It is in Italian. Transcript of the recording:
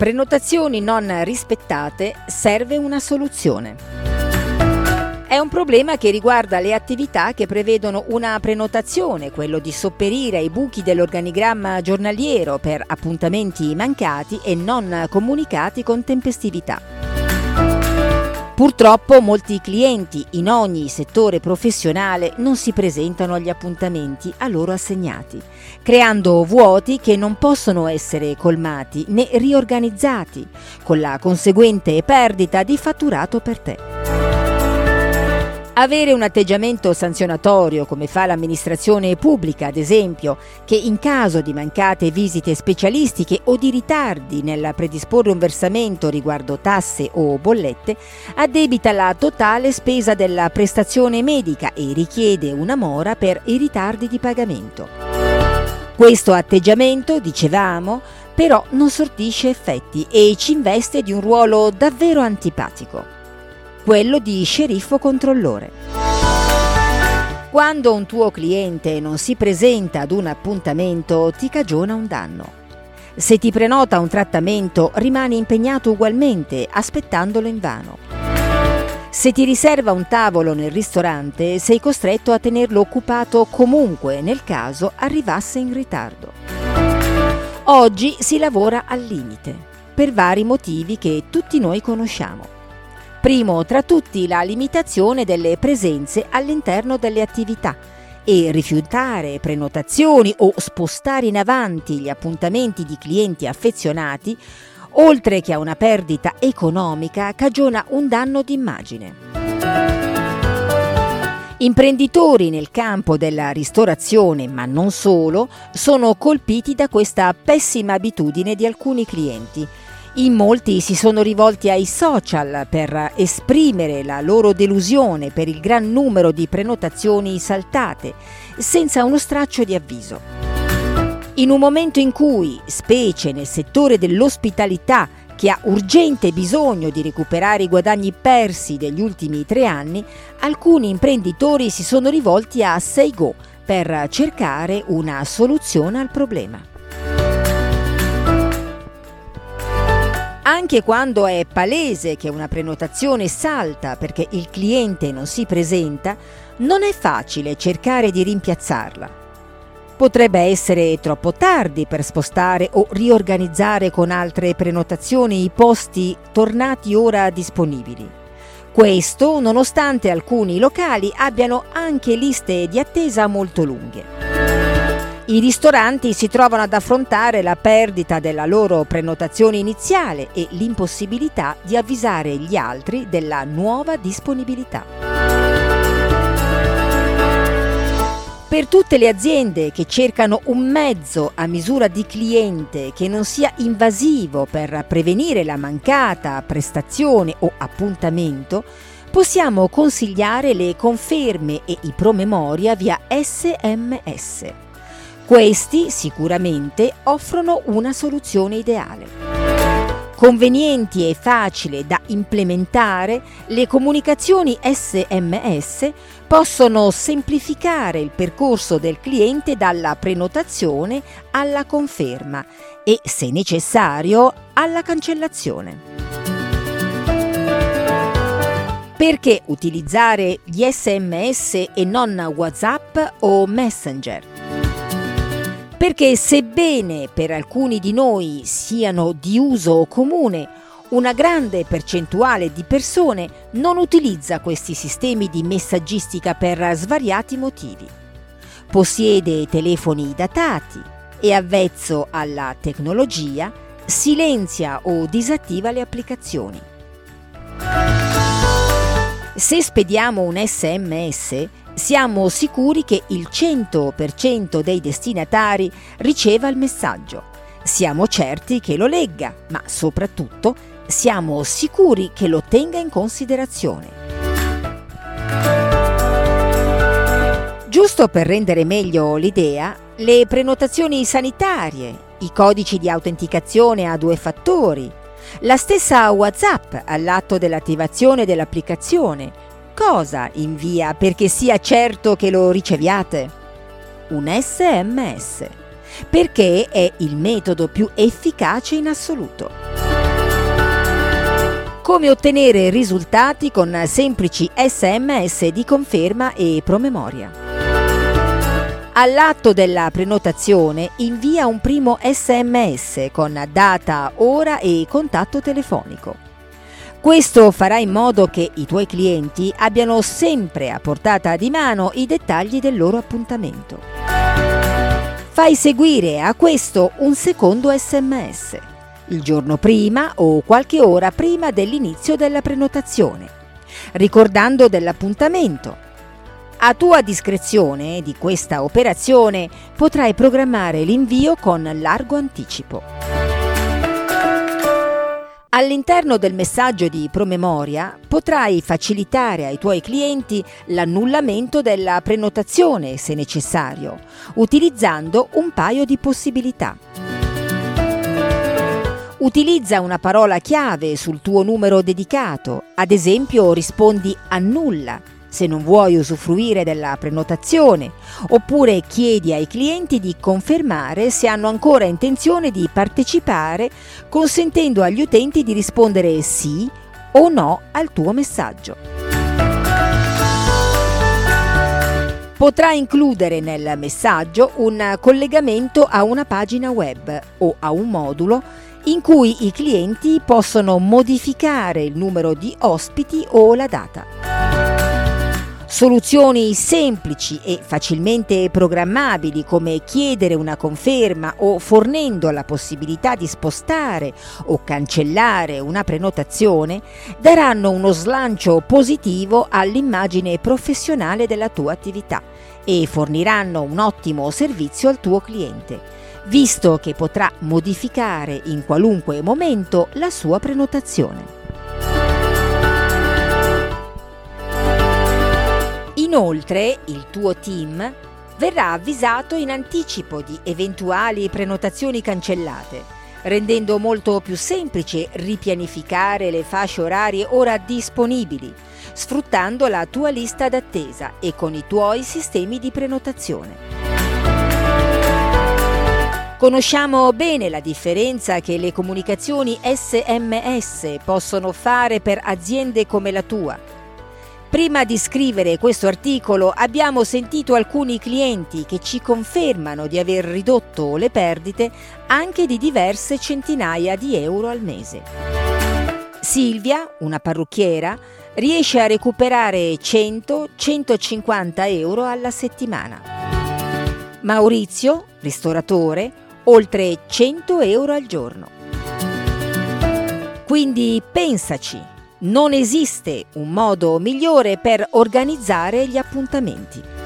prenotazioni non rispettate serve una soluzione. È un problema che riguarda le attività che prevedono una prenotazione, quello di sopperire ai buchi dell'organigramma giornaliero per appuntamenti mancati e non comunicati con tempestività. Purtroppo molti clienti in ogni settore professionale non si presentano agli appuntamenti a loro assegnati, creando vuoti che non possono essere colmati né riorganizzati, con la conseguente perdita di fatturato per te. Avere un atteggiamento sanzionatorio come fa l'amministrazione pubblica, ad esempio, che in caso di mancate visite specialistiche o di ritardi nel predisporre un versamento riguardo tasse o bollette, addebita la totale spesa della prestazione medica e richiede una mora per i ritardi di pagamento. Questo atteggiamento, dicevamo, però non sortisce effetti e ci investe di un ruolo davvero antipatico quello di sceriffo controllore. Quando un tuo cliente non si presenta ad un appuntamento ti cagiona un danno. Se ti prenota un trattamento rimani impegnato ugualmente aspettandolo invano. Se ti riserva un tavolo nel ristorante sei costretto a tenerlo occupato comunque nel caso arrivasse in ritardo. Oggi si lavora al limite, per vari motivi che tutti noi conosciamo. Primo tra tutti la limitazione delle presenze all'interno delle attività e rifiutare prenotazioni o spostare in avanti gli appuntamenti di clienti affezionati, oltre che a una perdita economica, cagiona un danno d'immagine. Imprenditori nel campo della ristorazione, ma non solo, sono colpiti da questa pessima abitudine di alcuni clienti in molti si sono rivolti ai social per esprimere la loro delusione per il gran numero di prenotazioni saltate, senza uno straccio di avviso. In un momento in cui, specie nel settore dell'ospitalità, che ha urgente bisogno di recuperare i guadagni persi degli ultimi tre anni, alcuni imprenditori si sono rivolti a SeiGo per cercare una soluzione al problema. Anche quando è palese che una prenotazione salta perché il cliente non si presenta, non è facile cercare di rimpiazzarla. Potrebbe essere troppo tardi per spostare o riorganizzare con altre prenotazioni i posti tornati ora disponibili. Questo nonostante alcuni locali abbiano anche liste di attesa molto lunghe. I ristoranti si trovano ad affrontare la perdita della loro prenotazione iniziale e l'impossibilità di avvisare gli altri della nuova disponibilità. Per tutte le aziende che cercano un mezzo a misura di cliente che non sia invasivo per prevenire la mancata prestazione o appuntamento, possiamo consigliare le conferme e i promemoria via SMS. Questi sicuramente offrono una soluzione ideale. Convenienti e facili da implementare, le comunicazioni SMS possono semplificare il percorso del cliente dalla prenotazione alla conferma e, se necessario, alla cancellazione. Perché utilizzare gli SMS e non WhatsApp o Messenger? Perché sebbene per alcuni di noi siano di uso comune, una grande percentuale di persone non utilizza questi sistemi di messaggistica per svariati motivi. Possiede telefoni datati, è avvezzo alla tecnologia, silenzia o disattiva le applicazioni. Se spediamo un sms, siamo sicuri che il 100% dei destinatari riceva il messaggio. Siamo certi che lo legga, ma soprattutto siamo sicuri che lo tenga in considerazione. Giusto per rendere meglio l'idea, le prenotazioni sanitarie, i codici di autenticazione a due fattori, la stessa WhatsApp all'atto dell'attivazione dell'applicazione, cosa invia perché sia certo che lo riceviate? Un sms, perché è il metodo più efficace in assoluto. come ottenere risultati con semplici sms di conferma e promemoria. All'atto della prenotazione invia un primo sms con data, ora e contatto telefonico. Questo farà in modo che i tuoi clienti abbiano sempre a portata di mano i dettagli del loro appuntamento. Fai seguire a questo un secondo sms il giorno prima o qualche ora prima dell'inizio della prenotazione, ricordando dell'appuntamento. A tua discrezione di questa operazione potrai programmare l'invio con largo anticipo. All'interno del messaggio di promemoria potrai facilitare ai tuoi clienti l'annullamento della prenotazione se necessario, utilizzando un paio di possibilità. Utilizza una parola chiave sul tuo numero dedicato, ad esempio rispondi annulla se non vuoi usufruire della prenotazione, oppure chiedi ai clienti di confermare se hanno ancora intenzione di partecipare, consentendo agli utenti di rispondere sì o no al tuo messaggio. Potrà includere nel messaggio un collegamento a una pagina web o a un modulo in cui i clienti possono modificare il numero di ospiti o la data. Soluzioni semplici e facilmente programmabili come chiedere una conferma o fornendo la possibilità di spostare o cancellare una prenotazione daranno uno slancio positivo all'immagine professionale della tua attività e forniranno un ottimo servizio al tuo cliente visto che potrà modificare in qualunque momento la sua prenotazione. Inoltre, il tuo team verrà avvisato in anticipo di eventuali prenotazioni cancellate, rendendo molto più semplice ripianificare le fasce orarie ora disponibili, sfruttando la tua lista d'attesa e con i tuoi sistemi di prenotazione. Conosciamo bene la differenza che le comunicazioni SMS possono fare per aziende come la tua. Prima di scrivere questo articolo abbiamo sentito alcuni clienti che ci confermano di aver ridotto le perdite anche di diverse centinaia di euro al mese. Silvia, una parrucchiera, riesce a recuperare 100-150 euro alla settimana. Maurizio, ristoratore, oltre 100 euro al giorno. Quindi pensaci, non esiste un modo migliore per organizzare gli appuntamenti.